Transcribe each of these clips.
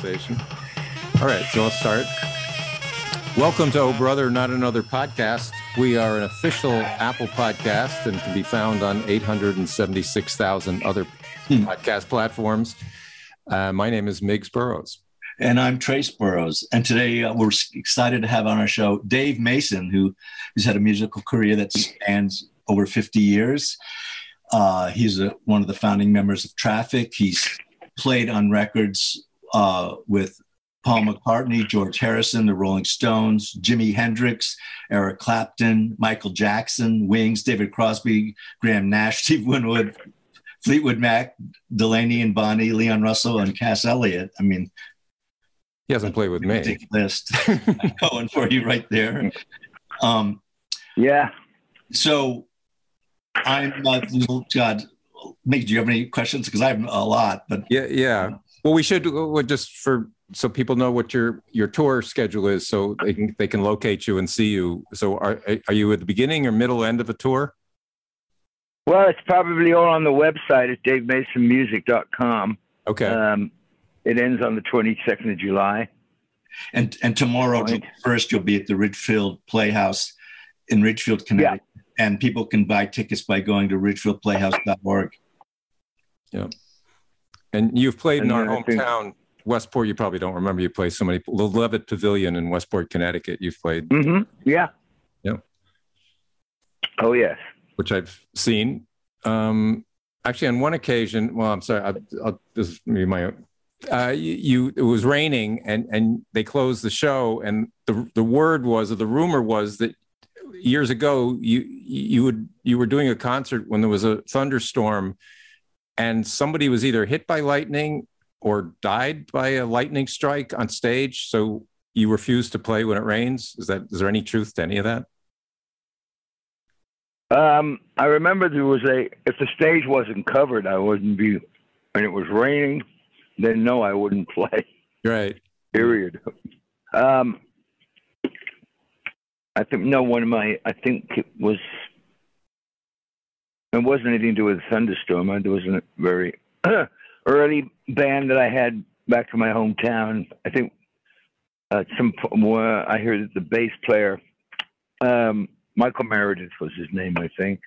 conversation. All right, so I'll start. Welcome to Oh Brother, Not Another podcast. We are an official Apple podcast and can be found on 876,000 other hmm. podcast platforms. Uh, my name is Miggs Burrows. And I'm Trace Burrows. And today uh, we're excited to have on our show Dave Mason, who has had a musical career that spans over 50 years. Uh, he's a, one of the founding members of Traffic. He's played on records uh, with Paul McCartney, George Harrison, the Rolling Stones, Jimi Hendrix, Eric Clapton, Michael Jackson, Wings, David Crosby, Graham Nash, Steve Winwood, Fleetwood Mac, Delaney and Bonnie, Leon Russell, and Cass Elliot. I mean, he hasn't played with me. List going for you right there. Um, yeah. So I'm uh, God. Miggs do you have any questions? Because I have a lot. But yeah, yeah. Well, we should uh, just for so people know what your your tour schedule is, so they can they can locate you and see you. So are are you at the beginning or middle end of a tour? Well, it's probably all on the website at davemasonmusic.com. Okay. Um, it ends on the 22nd of July. And and tomorrow, first, you'll be at the Ridgefield Playhouse in Ridgefield, Connecticut. Yeah. And people can buy tickets by going to ridgefieldplayhouse.org. Yeah. And you've played and in our hometown, think... Westport. You probably don't remember. You played so many. The Levitt Pavilion in Westport, Connecticut. You've played. Mm-hmm. Yeah. Yeah. Oh yes. Which I've seen. Um, actually, on one occasion. Well, I'm sorry. I, I'll, this is maybe my uh, you, it was raining and and they closed the show and the the word was or the rumor was that years ago you you would you were doing a concert when there was a thunderstorm and somebody was either hit by lightning or died by a lightning strike on stage so you refuse to play when it rains is that is there any truth to any of that um, I remember there was a if the stage wasn't covered, I wouldn't be, and it was raining then no, I wouldn't play. Right. Period. Um, I think no one of my. I think it was. It wasn't anything to do with thunderstorm. There was a very early band that I had back to my hometown. I think uh, some more. I heard that the bass player, um, Michael Meredith was his name, I think.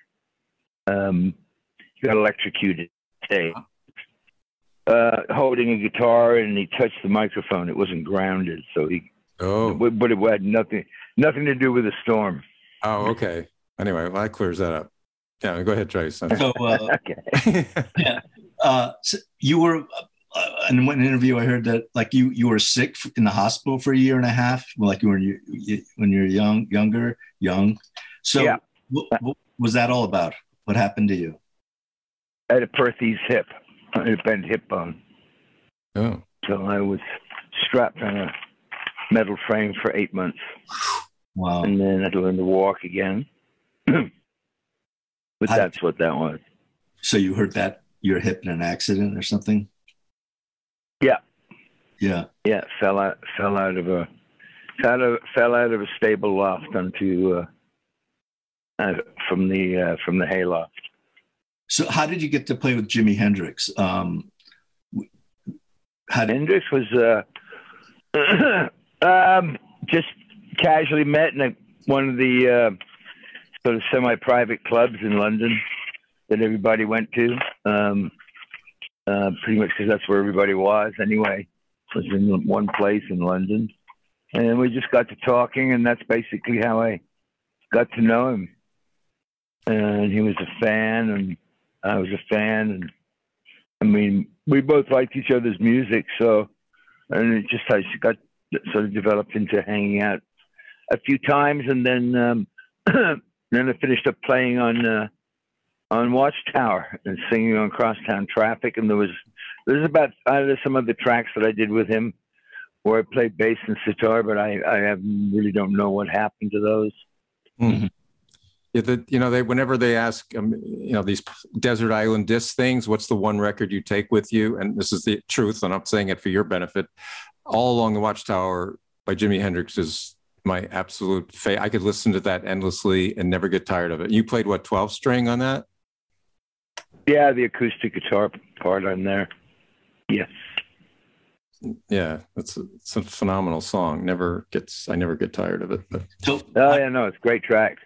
Um, he got electrocuted uh, holding a guitar and he touched the microphone. It wasn't grounded, so he. Oh. But it had nothing nothing to do with the storm. Oh, okay. Anyway, well, that clears that up. Yeah, go ahead, Trace. So, uh, okay. yeah, uh, so you were uh, in one interview. I heard that like you you were sick in the hospital for a year and a half. Like you were you, when you're young, younger, young. So, yeah. what, what was that all about? What happened to you? I had a Perthes hip a bent hip bone. Oh. So I was strapped on a metal frame for eight months. Wow. And then I had to learn to walk again. but I, that's what that was. So you hurt that your hip in an accident or something? Yeah. Yeah. Yeah. Fell out fell out of a fell out, fell out of a stable loft onto uh, uh, from the uh, from the hayloft. So, how did you get to play with Jimi Hendrix? Um, how did- Hendrix was uh, um, just casually met in a, one of the uh, sort of semi-private clubs in London that everybody went to. Um, uh, pretty much because that's where everybody was anyway. Was in one place in London, and we just got to talking, and that's basically how I got to know him. And he was a fan, and I was a fan, and I mean, we both liked each other's music, so and it just I got sort of developed into hanging out a few times, and then um, then I finished up playing on uh, on Watchtower and singing on Crosstown Traffic, and there was there's about uh, there's some other tracks that I did with him where I played bass and sitar, but I I really don't know what happened to those. Mm-hmm. Yeah, the, you know, they whenever they ask, um, you know, these desert island disc things, what's the one record you take with you? And this is the truth, and I'm saying it for your benefit. All along the Watchtower by Jimi Hendrix is my absolute favorite. I could listen to that endlessly and never get tired of it. You played what 12 string on that? Yeah, the acoustic guitar part on there. Yes. yeah, it's a, it's a phenomenal song. Never gets I never get tired of it. But So, Oh yeah, no, it's a great track.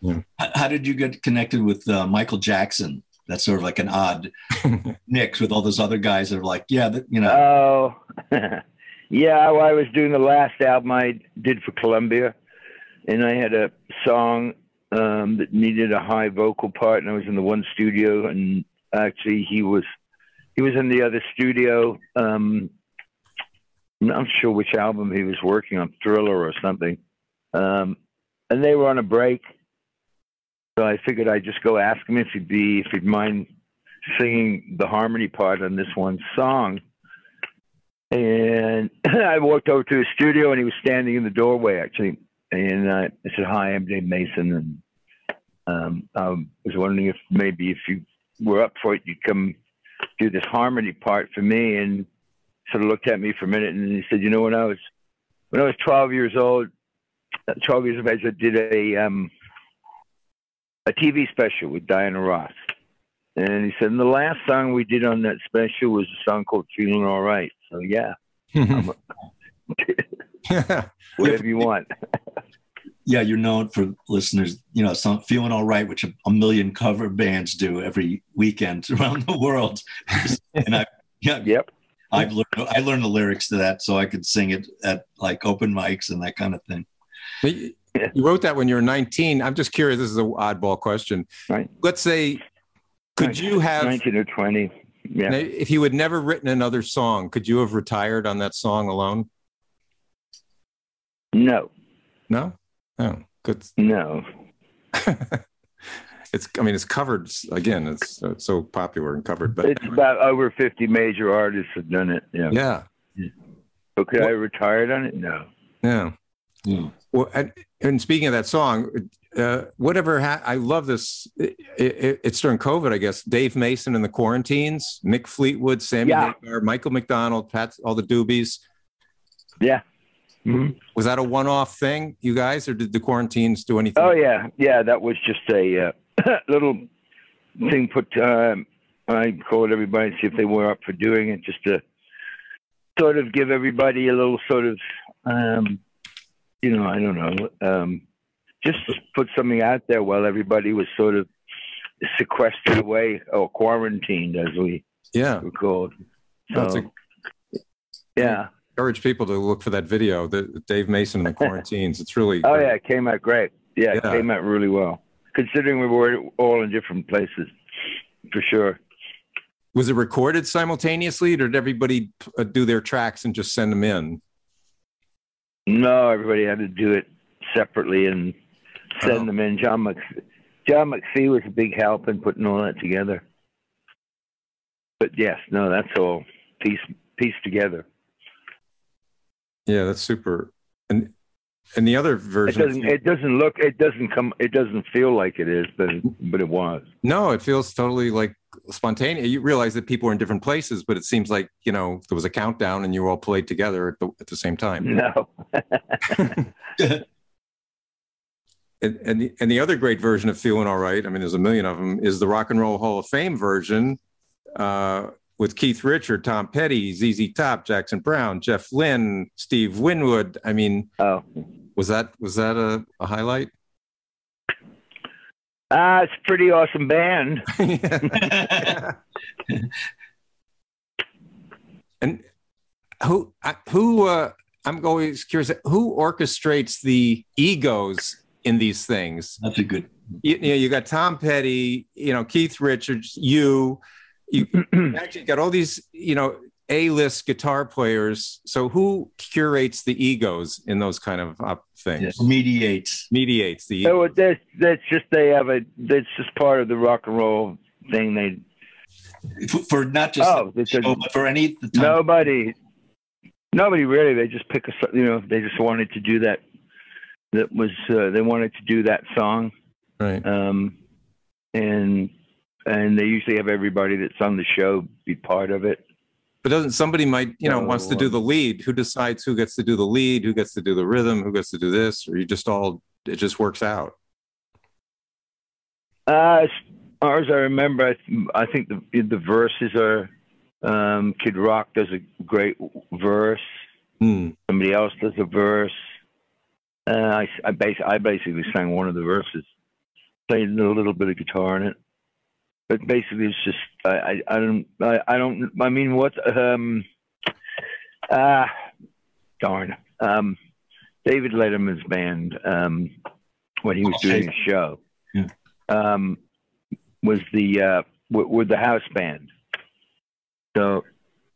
Yeah. how did you get connected with uh, Michael Jackson? That's sort of like an odd mix with all those other guys that are like, yeah, that, you know, Oh, yeah. Well, I was doing the last album I did for Columbia, and I had a song um, that needed a high vocal part, and I was in the one studio, and actually he was he was in the other studio. Um, I'm not sure which album he was working on, Thriller or something, um, and they were on a break. So I figured I'd just go ask him if he'd be if he'd mind singing the harmony part on this one song. And I walked over to his studio, and he was standing in the doorway actually. And uh, I said, "Hi, I'm Dave Mason, and um, I was wondering if maybe if you were up for it, you'd come do this harmony part for me." And sort of looked at me for a minute, and he said, "You know, when I was when I was 12 years old, uh, 12 years of age, I did a um, a TV special with Diana Ross." And he said, and the last song we did on that special was a song called Feeling All Right. So, yeah, whatever you want. yeah, you're known for listeners, you know, some feeling all right, which a, a million cover bands do every weekend around the world. and I, yeah, Yep. I've learned, I learned the lyrics to that so I could sing it at like open mics and that kind of thing. you you wrote that when you were 19. I'm just curious. This is an oddball question. Right. Let's say, could you have, 19 or 20? Yeah. if you had never written another song, could you have retired on that song alone? No, No. Oh, good. no. it's. I mean, it's covered again. It's uh, so popular and covered, but It's about over 50 major artists have done it. Yeah. yeah, But could I retired on it? No. yeah. Yeah. Well, and, and speaking of that song, uh, whatever. Ha- I love this. It, it, it's during COVID, I guess. Dave Mason and the Quarantines, Mick Fleetwood, Sammy Yeah. Hagar, Michael McDonald, Pat, all the Doobies. Yeah. Mhm. Was that a one-off thing, you guys, or did the Quarantines do anything? Oh, yeah. Yeah. That was just a uh, little thing put, um, I called everybody and see if they were up for doing it just to sort of give everybody a little sort of, um, you know, I don't know, um, just put something out there while everybody was sort of sequestered away or quarantined, as we Yeah, were called. So, yeah. encourage people to look for that video, the Dave Mason and the Quarantines. It's really. Oh yeah, it came out great. Yeah, it came out really well. Considering we were all in different places, for sure. Was it recorded simultaneously, or did everybody uh, do their tracks and just send them in? No, everybody had to do it separately and send Oh. them in. John Mc, John McPhee was a big help in putting all that together. But yes, no, that's all piece pieced together. Yeah, that's super. And and the other version It version. doesn't. It doesn't look. It doesn't come. It doesn't feel like it is, but but it was. no, it feels totally like spontaneous. You realize that people are in different places, but it seems like you know there was a countdown and you all played together at the at the same time. No. And and the, and the other great version of "Feeling All Right," I mean, there's a million of them, is the Rock and Roll Hall of Fame version uh, with Keith Richard, Tom Petty, ZZ Top, Jackson Browne, Jeff Lynne, Steve Winwood. I mean, oh. was that was that a, a highlight? Ah, it's a pretty awesome band. and who who uh, I'm always curious who orchestrates the egos in these things. That's a good. You, you know, you got Tom Petty, you know, Keith Richards, you, you actually got all these, you know, A-list guitar players. So who curates the egos in those kind of uh, things? Mediates. Mediates the So that's that's just they have a that's just part of the rock and roll thing. They For, for not just oh, the show, but for any the time. nobody, nobody really. They just pick a s- you know they just wanted to do that. That was uh, they wanted to do that song, right. um, and and they usually have everybody that's on the show be part of it. But doesn't somebody might you know wants to do the lead? Who decides who gets to do the lead? Who gets to do the rhythm? Who gets to do this? Or you just all it just works out. Uh, as far as I remember, I, th- I think the the verses are Um, Kid Rock does a great verse. Hmm. Somebody else does a verse. Uh, I I, bas- I basically sang one of the verses, played a little bit of guitar in it, but basically it's just I I, I don't I, I don't I mean what um ah darn. Um David Letterman's band um when he was doing a show Yeah. um was the uh w- were the house band. So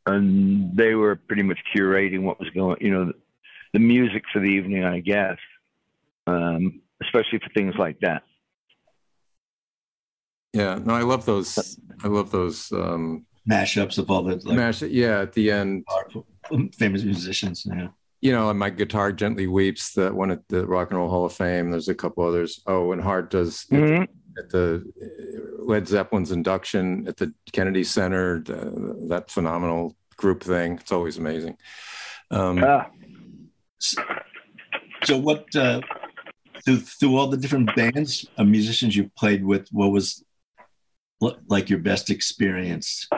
and they were pretty much curating what was going you know the, the music for the evening I guess um especially for things like that Yeah, no, I love those. I love those. Um, Mashups of all the like, mash, yeah, at the end, famous musicians. Yeah. you know, and my guitar gently weeps. That one at the Rock and Roll Hall of Fame. There's a couple others. Oh, and Heart does Mhm. at the uh, Led Zeppelin's induction at the Kennedy Center. Uh, that phenomenal group thing. It's always amazing. Um, Ah, So what uh, through through all the different bands, uh, musicians you played with, what was like your best experience?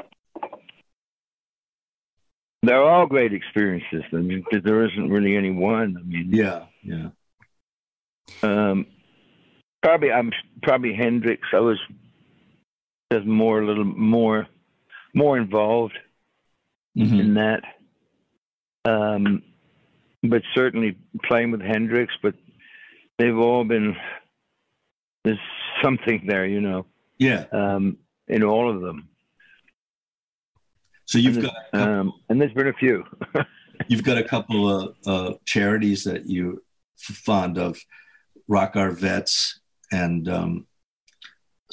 they're all great experiences. I mean, there isn't really any one. I mean, Yeah, yeah. um, probably I'm probably Hendrix. I was just more a little more more involved Mhm. in that. Um, but certainly playing with Hendrix, but they've all been there's something there, you know, Yeah. um, in all of them. So you've and, got couple, um, and there's been a few. you've got a couple of uh, charities that you f- fond of, Rock Our Vets, and um,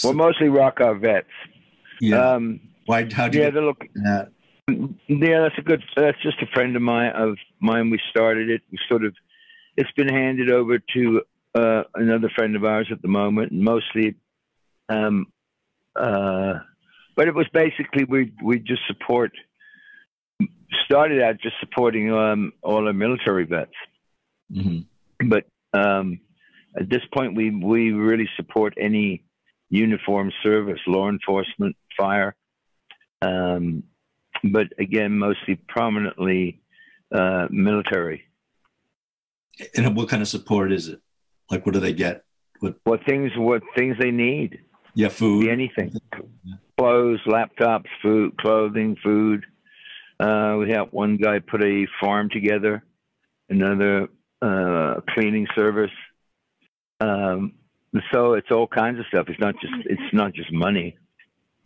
well, mostly rock our vets. yeah. Um, Why? How do you yeah, get they look. that? Yeah, that's a good. That's just a friend of mine. Of mine, we started it. We sort of. It's been handed over to uh, another friend of ours at the moment, and mostly. Um, uh, but it was basically we we just support. Started out just supporting um, all our military vets, Mhm. but um, at this point we we really support any uniform service, law enforcement, fire. Um, but again, mostly prominently uh, military. And what kind of support is it? Like, what do they get? What things? What things they need? Yeah, food. Anything: clothes, laptops, food, clothing, food. Uh, we helped one guy put a farm together, another uh, cleaning service. Um, so it's all kinds of stuff. It's not just it's not just money.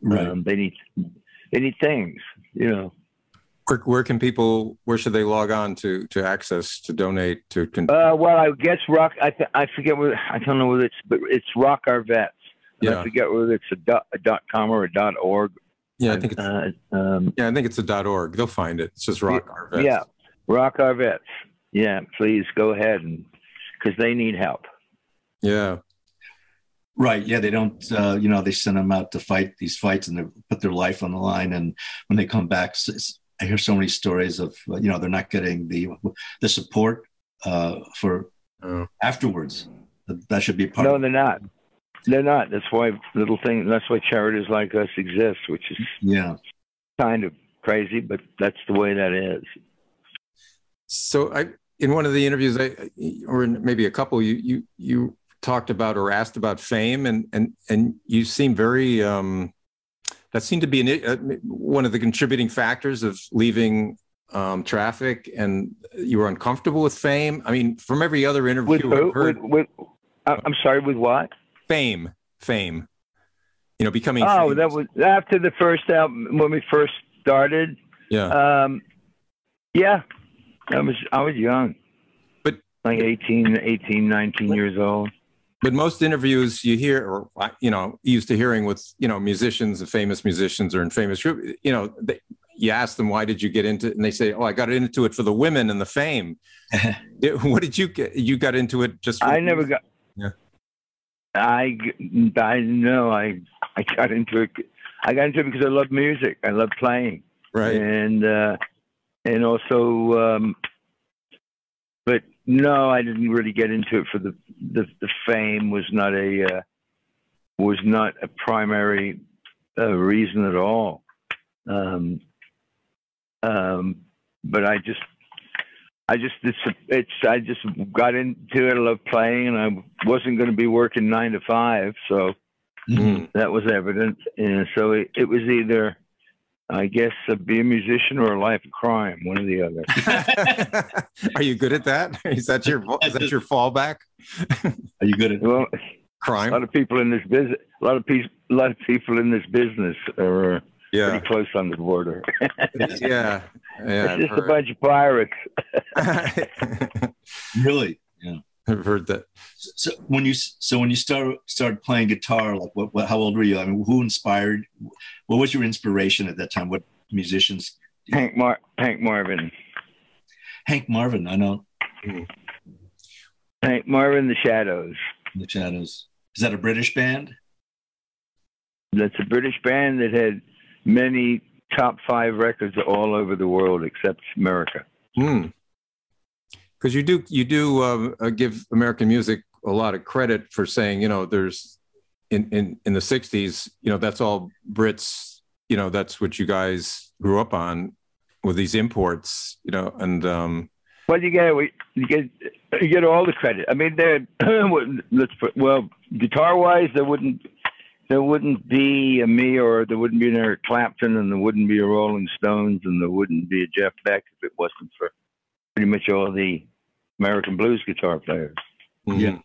Right. Um, they need need things. You know. where, where can people? Where should they log on to to access to donate to? Con- Uh, well, I guess rock. I th- I forget what I don't know whether it's but it's rock our vets. Yeah. I forget whether it's a dot, a dot com or a dot org. yeah, I think it's Uh, um, yeah, I think it's a dot org. They'll find it. It's just Rock Our Vets. yeah, rock our vets. Yeah, please go ahead and because they need help. yeah. Right. Yeah. They don't, uh, you know, they send them out to fight these fights and they put their life on the line. And when they come back, I hear so many stories of, uh, you know, they're not getting the the support uh, for Oh. afterwards. That should be part No, of they're not. They're not. That's why little thing. That's why charities like us exist, which is Yeah. kind of crazy, but that's the way that is. So I, in one of the interviews, I, or in maybe a couple, you you you talked about or asked about fame, and and and you seem very. Um, that seemed to be an, uh, one of the contributing factors of leaving um, traffic, and you were uncomfortable with fame. I mean, from every other interview With? I've heard, With, with I'm sorry. With what? fame, fame. You know, becoming. Oh, famous. that was after the first album when we first started. yeah. Um, yeah, I was I was young, But- like 18, 18, 19 years old. But most interviews you hear or you know used to hearing with you know musicians and famous musicians or in famous group you know they, you ask them why did you get into it and they say oh i got into it for the women and the fame what did you get you got into it just for I never got. Yeah. i i know I I got into it. I got into it because I love music. I love playing, right and uh, and also, um, no, I didn't really get into it for the the, the fame was not a uh, was not a primary uh, reason at all. Um, Um, but I just, I just, it's, it's, I just got into it. I love playing, and I wasn't going to be working nine to five, so Mm. that was evident. And so it, it was either, I guess, uh, be a musician or a life of crime, one or the other. Are you good at that? Is that your is that your fallback? Are you good at Well, a lot of people in this business, a lot of people, a lot of people in this business are uh, Yeah, pretty close on the border. yeah, yeah. It's just a bunch of pirates. really? Yeah. I've heard that. So when you so when you start started playing guitar, like what, what how old were you? I mean, who inspired? What was your inspiration at that time? What musicians? Hank Mar- Hank Marvin, Hank Marvin, I know. Hank Marvin, The Shadows. The Shadows. Is that a British band? That's a British band that had many top five records all over the world except America. Hmm. Because you do you do um, uh, give American music a lot of credit for saying you know there's in in in the '60s you know that's all Brits you know that's what you guys grew up on with these imports you know and um, Well, you get you get you get all the credit. I mean, there. let's put well, guitar wise, there wouldn't there wouldn't be a me or there wouldn't be an Eric Clapton and there wouldn't be a Rolling Stones and there wouldn't be a Jeff Beck if it wasn't for pretty much all the American blues guitar players. Yeah.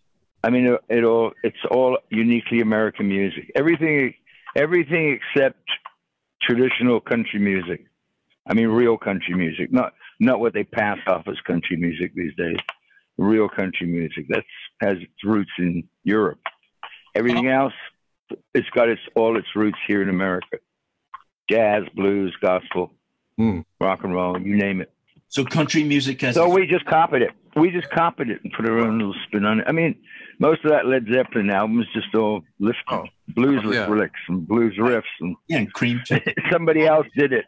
I mean, it, it all it's all uniquely American music. Everything everything except traditional country music. I mean, real country music, not not what they pass off as country music these days. Real country music that has its roots in Europe. Everything else, it's got its all its roots here in America. Jazz, blues, gospel, Hmm. rock and roll, you name it. So country music has. So we just copied it. We just copied it and put our own little spin on it. I mean, most of that Led Zeppelin album is just all lift Oh. blues Oh, yeah. licks and blues riffs, and yeah, and cream somebody else did it.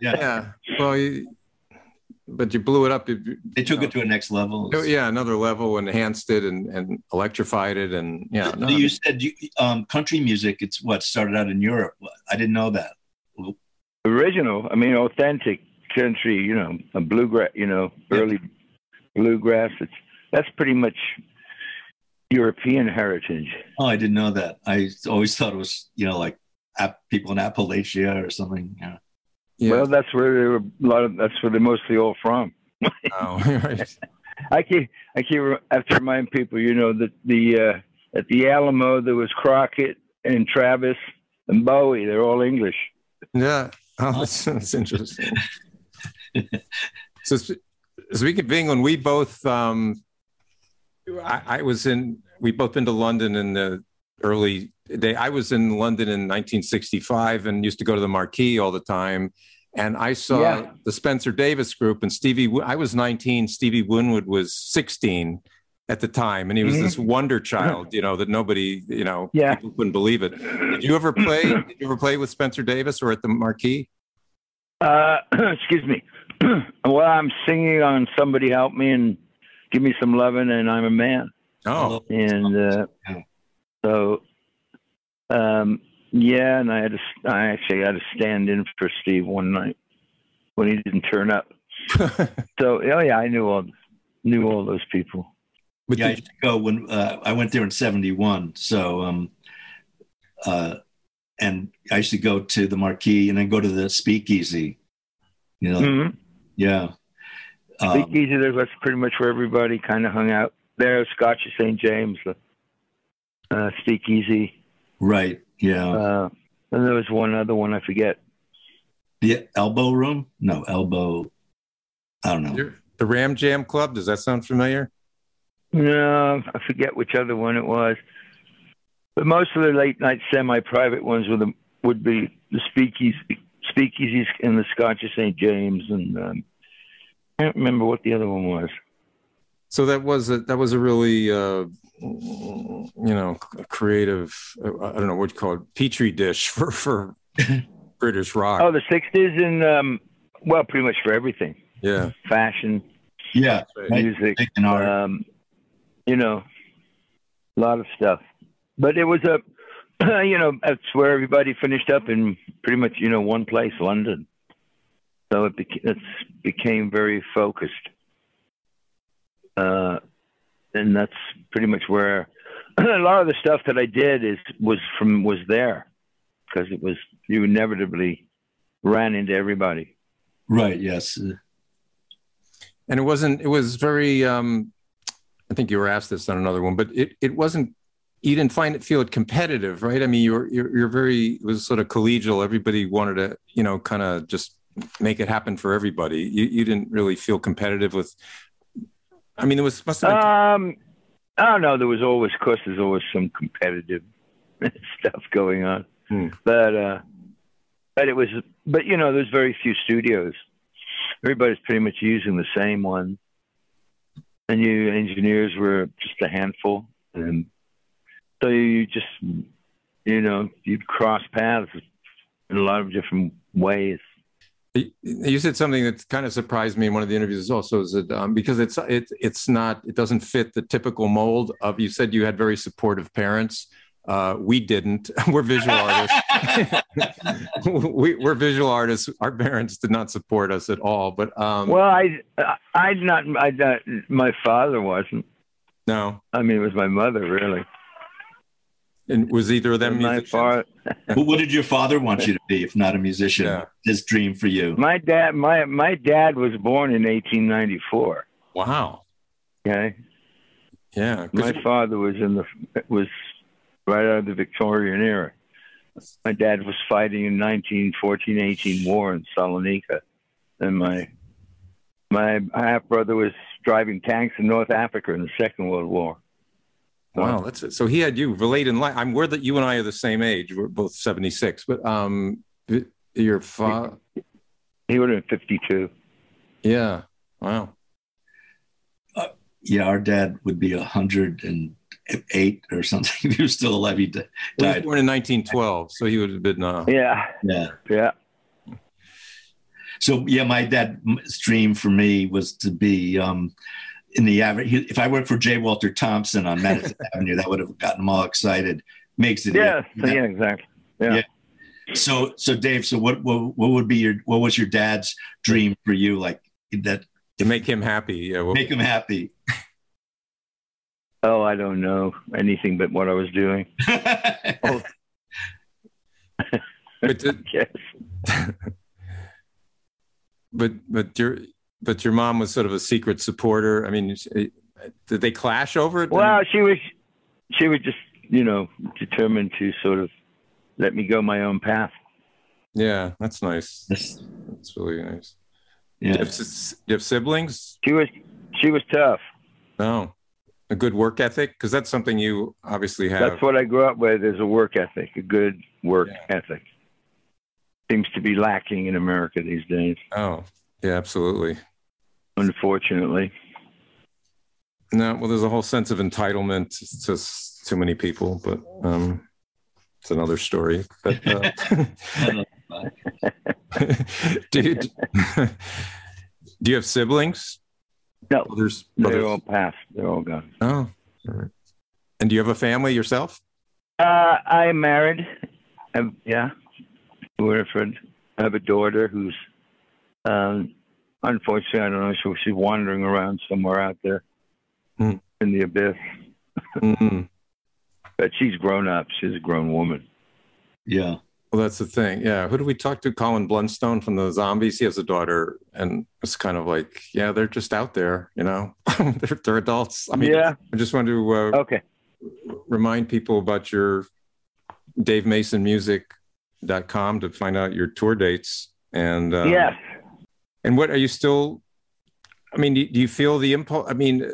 Yeah. yeah well you, but you blew it up you- They took it to a next level. Oh, yeah, another level, enhanced it and, and electrified it, and yeah. no, you said you, um, country music. It's what started out in Europe. I didn't know that. Original, I mean, authentic country. You know, a bluegrass. You know, Yep. early bluegrass. It's that's pretty much European heritage. Oh, I didn't know that. I always thought it was you know like App, people in Appalachia or something. Yeah. yeah. Well, that's where they were. A lot of that's where they're mostly all from. oh, right. I keep I keep re- have to remind people, you know, that the uh, at the Alamo there was Crockett and Travis and Bowie. They're all English. Yeah. Oh, that's, that's interesting. so, sp- speaking of England, we both, um, I, I was in, we both been to London in the early day. I was in London in 1965 and used to go to the Marquee all the time. And I saw Yeah. the Spencer Davis group and Stevie, I was 19, Stevie Winwood was 16 at the time. And he was Mhm. this wonder child, you know, that nobody, you know, Yeah. people couldn't believe it. Did you ever play? Did you ever play with Spencer Davis or at the Marquee? Uh, excuse me. well, I'm singing on "Somebody Help Me" and "Give Me Some Lovin'" and "I'm a Man." Oh, And uh, so, um, yeah, and I had to. I actually had to stand in for Steve one night when he didn't turn up. So, oh yeah, I knew all knew all those people. but yeah, I used to go when uh, I went there in '71. So, um, uh, and I used to go to the Marquee and then go to the Speakeasy. You know, Mhm. Yeah. Um, Speakeasy, there was pretty much where everybody kind of hung out. There, Scotch of St. James, the uh, Speakeasy. right. Yeah. Uh, and there was one other one I forget. the Elbow Room? No, Elbow. I don't know. the Ram Jam Club. Does that sound familiar? No, I forget which other one it was. But most of the late night semi-private ones were the would be the speakeasy, speakeasies in the Scotch of St. James, and um, I don't remember what the other one was. So that was a that was a really uh, you know creative. uh, I don't know what you call it, petri dish for for British rock. Oh, the '60s and um, well, pretty much for everything: yeah, fashion, Yeah. Music, Music and art. um, you know, a lot of stuff. But it was a, you know, that's where everybody finished up in pretty much, you know, one place, London. so it, beca- became very focused. Uh, and that's pretty much where a lot of the stuff that I did is was from was there because it was you inevitably ran into everybody. Right. Yes. and it wasn't it was very um i think you were asked this on another one but it, it wasn't you didn't find it feel it competitive right i mean you're you're, you're very it was sort of collegial everybody wanted to you know kind of just make it happen for everybody you, you didn't really feel competitive with i mean it was must have been Um, I don't know. There was always, of course, there's always some competitive stuff going on, Hmm. but uh, but it was, but you know, there's very few studios. Everybody's pretty much using the same one, and you engineers were just a handful, and so you just, you know, you'd cross paths in a lot of different ways. you said something that kind of surprised me in one of the interviews also is that um, because it's it, it's not it doesn't fit the typical mold of you said you had very supportive parents uh, we didn't we're visual artists we, we're visual artists our parents did not support us at all but um, Well, I, I, not, I, not, my father wasn't. no I mean, it was my mother, really. And was either of them my musicians? father, But what did your father want you to be, if not a musician? Yeah. His dream for you. my dad, my my dad was born in 1894. wow Okay, yeah 'cause my father was in the was right out of the Victorian era. My dad was fighting in 1914-18 war in Salonika, and my my half brother was driving tanks in North Africa in the Second World War. Wow, that's it. So he had you relate in life. I'm aware that you and I are the same age. We're both 76, but um, your father, He would have been 52. yeah, wow, Yeah, our dad would be a hundred and eight or something. If he was still alive, he di- he was born in 1912, so he would have been. Uh, Yeah, Yeah. yeah. So yeah, my dad's dream for me was to be um, in the average. he- If I worked for J. Walter Thompson on Madison Avenue, that would have gotten them all excited. Makes it. Yeah, yeah, exactly. Yeah. Yeah. So so Dave, so what, what what would be your what was your dad's dream for you? Like that to make him happy. Yeah, well, make him happy. Oh, I don't know anything but what I was doing. Oh. but did, Yes. but but your but your mom was sort of a secret supporter. I mean, did they clash over it? Well, she was, she was just, you know, determined to sort of let me go my own path. yeah, that's nice. Yes. That's really nice. Do you have, do you have siblings? She was, she was tough. No, a good work ethic because that's something you obviously have. That's what I grew up with is a work ethic, a good work Yeah. ethic. Seems to be lacking in America these days, oh, yeah, absolutely. Unfortunately. No, well, there's a whole sense of entitlement to too many people, but um, it's another story. But uh, do, you, do you have siblings? No, Brothers, they're all past. They're all gone. Oh, all right. And do you have a family yourself? Uh, I'm married. I'm, yeah, Winifred. I have a daughter who's, um, unfortunately, I don't know, she, she's wandering around somewhere out there Hmm. in the abyss. Mm. But she's grown up. She's a grown woman. Yeah. Well, that's the thing. Yeah. Who do we talk to? Colin Blunstone from the Zombies. He has a daughter, and it's kind of like, yeah, they're just out there, you know, they're, they're adults. I mean, yeah. I just wanted to uh, Okay. remind people about your davemasonmusic.com to find out your tour dates and uh, yes. And what are you still i mean do, you feel the impulse i mean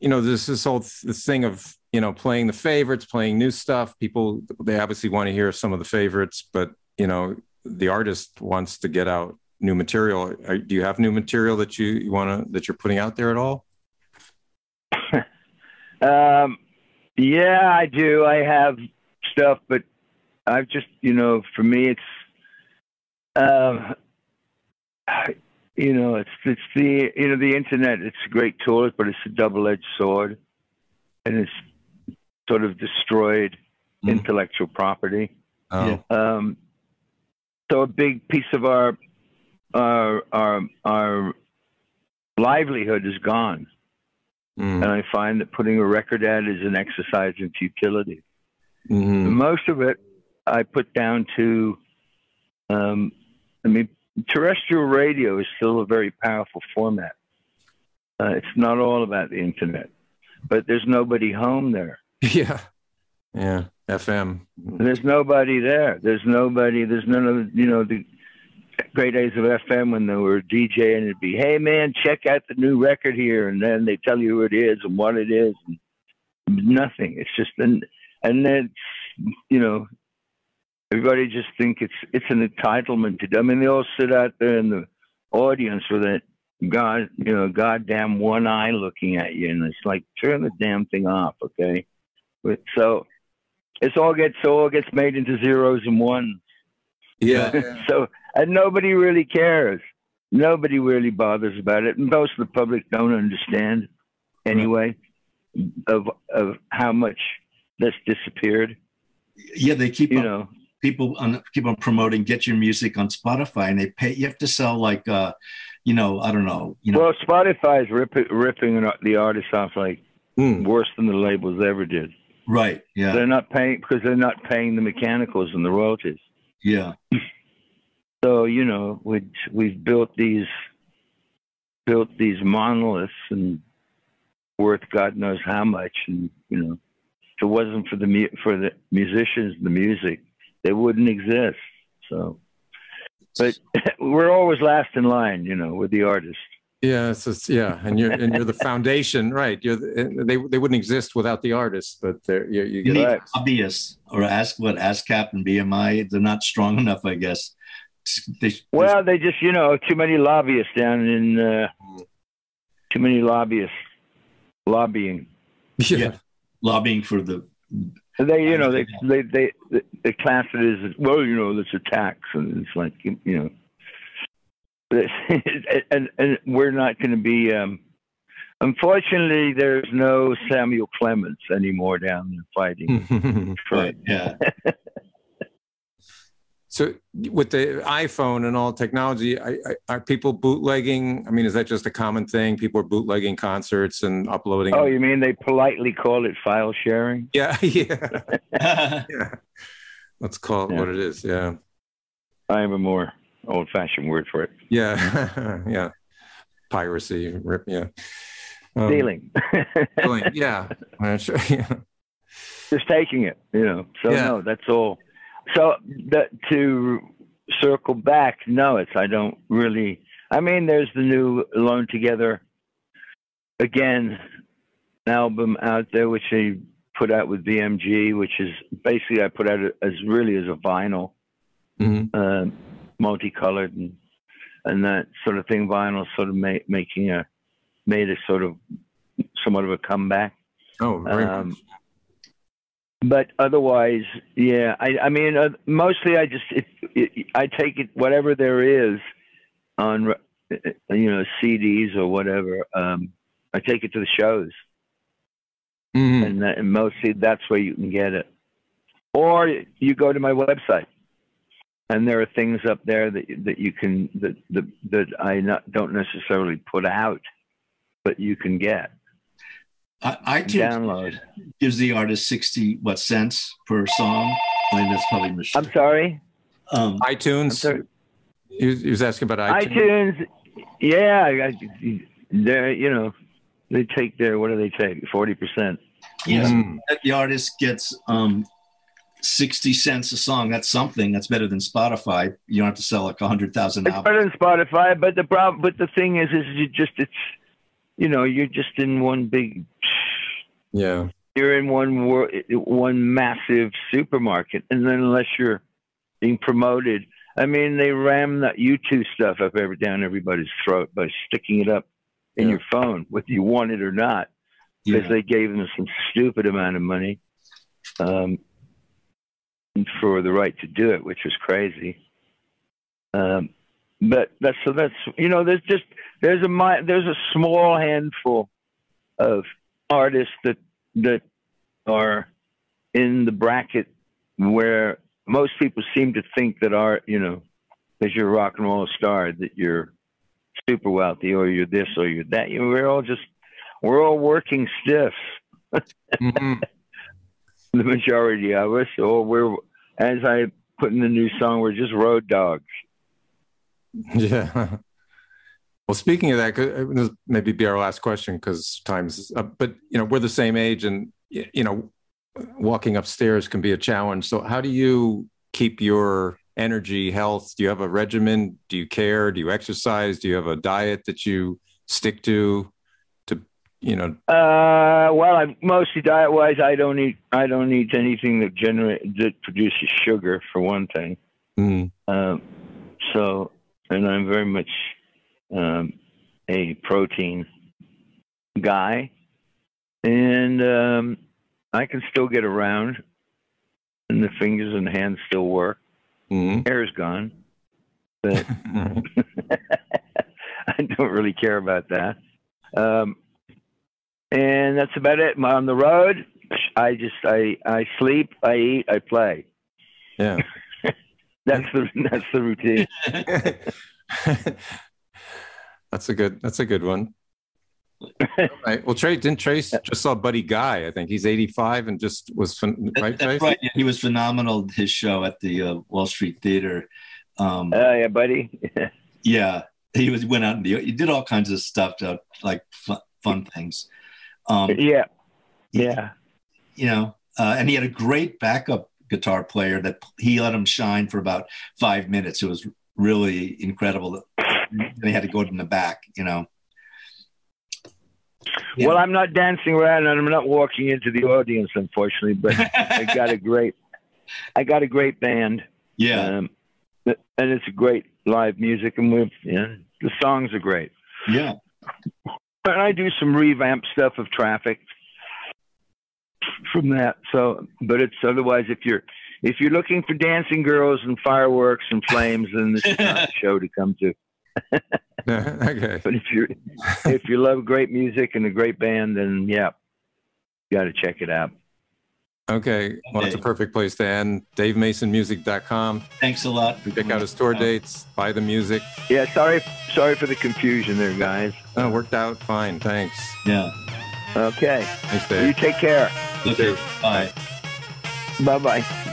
you know this this whole th- this thing of you know playing the favorites playing new stuff. People they obviously want to hear some of the favorites but you know the artist wants to get out new material. Do you have new material that you, you want to that you're putting out there at all? Um, yeah, I do. I have stuff, but I've just, you know, for me, it's, um, you know, it's it's the you know the internet. It's a great tool, but it's a double-edged sword, and it's sort of destroyed Mhm. intellectual property. oh. Um, so a big piece of our our our our livelihood is gone, Mm. and I find that putting a record out is an exercise in futility. Mhm. Most of it I put down to, um, I mean, terrestrial radio is still a very powerful format. Uh, it's not all about the internet, but there's nobody home there. Yeah. Yeah. FM. There's nobody there. There's nobody. There's none of you know the great days of FM when they were DJing. It'd be, hey man, check out the new record here, and then they tell you who it is and what it is. And nothing. It's just an and then you know everybody just think it's it's an entitlement to. I mean, they all sit out there in the audience with that god you know goddamn one eye looking at you, and it's like turn the damn thing off, okay? But so it's all gets so all gets made into zeros and ones. Yeah. so and nobody really cares. Nobody really bothers about it. And most of the public don't understand anyway of of how much that's disappeared. Yeah, they keep You on, know, people on, keep on promoting get your music on Spotify, and they pay. You have to sell like, uh, you know, I don't know, you know, well, Spotify's ripping ripping the artists off like Mm. worse than the labels ever did. right? Yeah, They're not paying because they're not paying the mechanicals and the royalties. yeah, So you know, we we've built these built these monoliths and worth God knows how much, and you know, if it wasn't for the mu- for the musicians, the music, they wouldn't exist. So, but we're always last in line, you know, with the artist. Yeah, it's just, yeah, and you're and you're the foundation, right? You're the, they they wouldn't exist without the artist, but they're, you you you get need Right. lobbyists or ask what ASCAP and BMI. They're not strong enough, I guess. They, Well, they just, you know, too many lobbyists down in, uh, too many lobbyists lobbying. yeah. Yeah. lobbying for the They, you know, they they they they class it as well. You know, that's a tax, and it's like you know, and and we're not going to be. Um, unfortunately, there's no Samuel Clemens anymore down there fighting. right. Yeah, so with the iPhone and all technology, I, I, are people bootlegging? I mean, is that just a common thing? People are bootlegging concerts and uploading. Oh, them? you mean they politely call it file sharing? yeah, yeah, yeah. Let's call it Yeah. what it is. Yeah, I have a more old-fashioned word for it: yeah, yeah. Piracy, rip, yeah. Um, stealing. stealing, yeah. Sure, yeah. just taking it, you know. So Yeah. no, that's all. So that to circle back, no, it's I don't really. I mean, there's the new Alone Together again album out there, which they put out with BMG, which is basically I put out as really as a vinyl, Mhm. uh, multicolored and and that sort of thing. Vinyl sort of ma- making a made a sort of somewhat of a comeback. Oh, very Um. But otherwise, yeah. I, I mean, uh, mostly I just it, it, I take it whatever there is on uh, you know CDs or whatever. Um, I take it to the shows, Mhm. and, that, and mostly that's where you can get it. Or you go to my website, and there are things up there that that you can that that, that I not, don't necessarily put out, but you can get I, iTunes download. gives the artist sixty what cents per song. I think that's probably mach- I'm sorry. um, I'm iTunes. sorry. He was, he was asking about iTunes. iTunes, yeah, I, they're you know they take their what do they take forty percent. yes, Mm. the artist gets um, 60 cents a song. That's something. That's better than Spotify. You don't have to sell like 100,000 It's albums. better than Spotify, but the problem, but the thing is, is you just it's you know you're just in one big Yeah. you're in one wor- one massive supermarket, and then unless you're being promoted, I mean they ram that YouTube stuff up every down everybody's throat by sticking it up in Yeah. your phone, whether you want it or not. because Yeah. they gave them some stupid amount of money um, for the right to do it, which was crazy. Um, but that's so that's you know there's just there's a there's a small handful of artists that that are in the bracket where most people seem to think that art you know because you're a rock and roll star that you're super wealthy or you're this or you're that. You know, we're all just we're all working stiffs. Mhm. The majority of us, or we're as I put in the new song, we're just road dogs. Yeah. Well, speaking of that, uh, this maybe be our last question because time's up. But you know, we're the same age, and you know, walking upstairs can be a challenge. So, how do you keep your energy, health? Do you have a regimen? Do you care? Do you exercise? Do you have a diet that you stick to? To you know, Uh, well, I'm mostly diet wise, I don't eat. I don't eat anything that generate that produces sugar, for one thing. mm, Um, so, and I'm very much um, a protein guy, and um, I can still get around, and the fingers and hands still work. mm, Hair's gone, but I don't really care about that. Um, and that's about it. I'm On the road, I just I I sleep, I eat, I play. yeah. That's the that's the routine. that's a good. That's a good one. All right. Well, Trey didn't Trace just saw Buddy Guy. I think he's 85 and just was fin- That- right. that's Trace? right. Yeah, he was phenomenal. His show at the uh, Wall Street Theater. Um, Oh yeah, buddy. yeah, he was went out and he did all kinds of stuff, to, like fun, fun things. Um, yeah, yeah. you know, uh, and he had a great backup guitar player that he let him shine for about five minutes. It was really incredible. And he had to go in the back, you know. Yeah. Well, I'm not dancing around and I'm not walking into the audience, unfortunately. But I got a great, I got a great band. yeah, Um, and it's great live music, and we've yeah, the songs are great. yeah, And I do some revamp stuff of traffic from that. So, but it's otherwise if you're if you're looking for dancing girls and fireworks and flames, then this is not the show to come to. okay. But if you if you love great music and a great band, then yeah, you got to check it out. Okay. Well, it's a perfect place to end. DaveMasonMusic.com. thanks a lot. For Check out his tour dates, buy the music. Yeah, sorry sorry for the confusion there, guys. Oh, worked out fine. Thanks. Yeah. Okay, Thanks, Dave. you take care. Okay. Bye. Bye bye.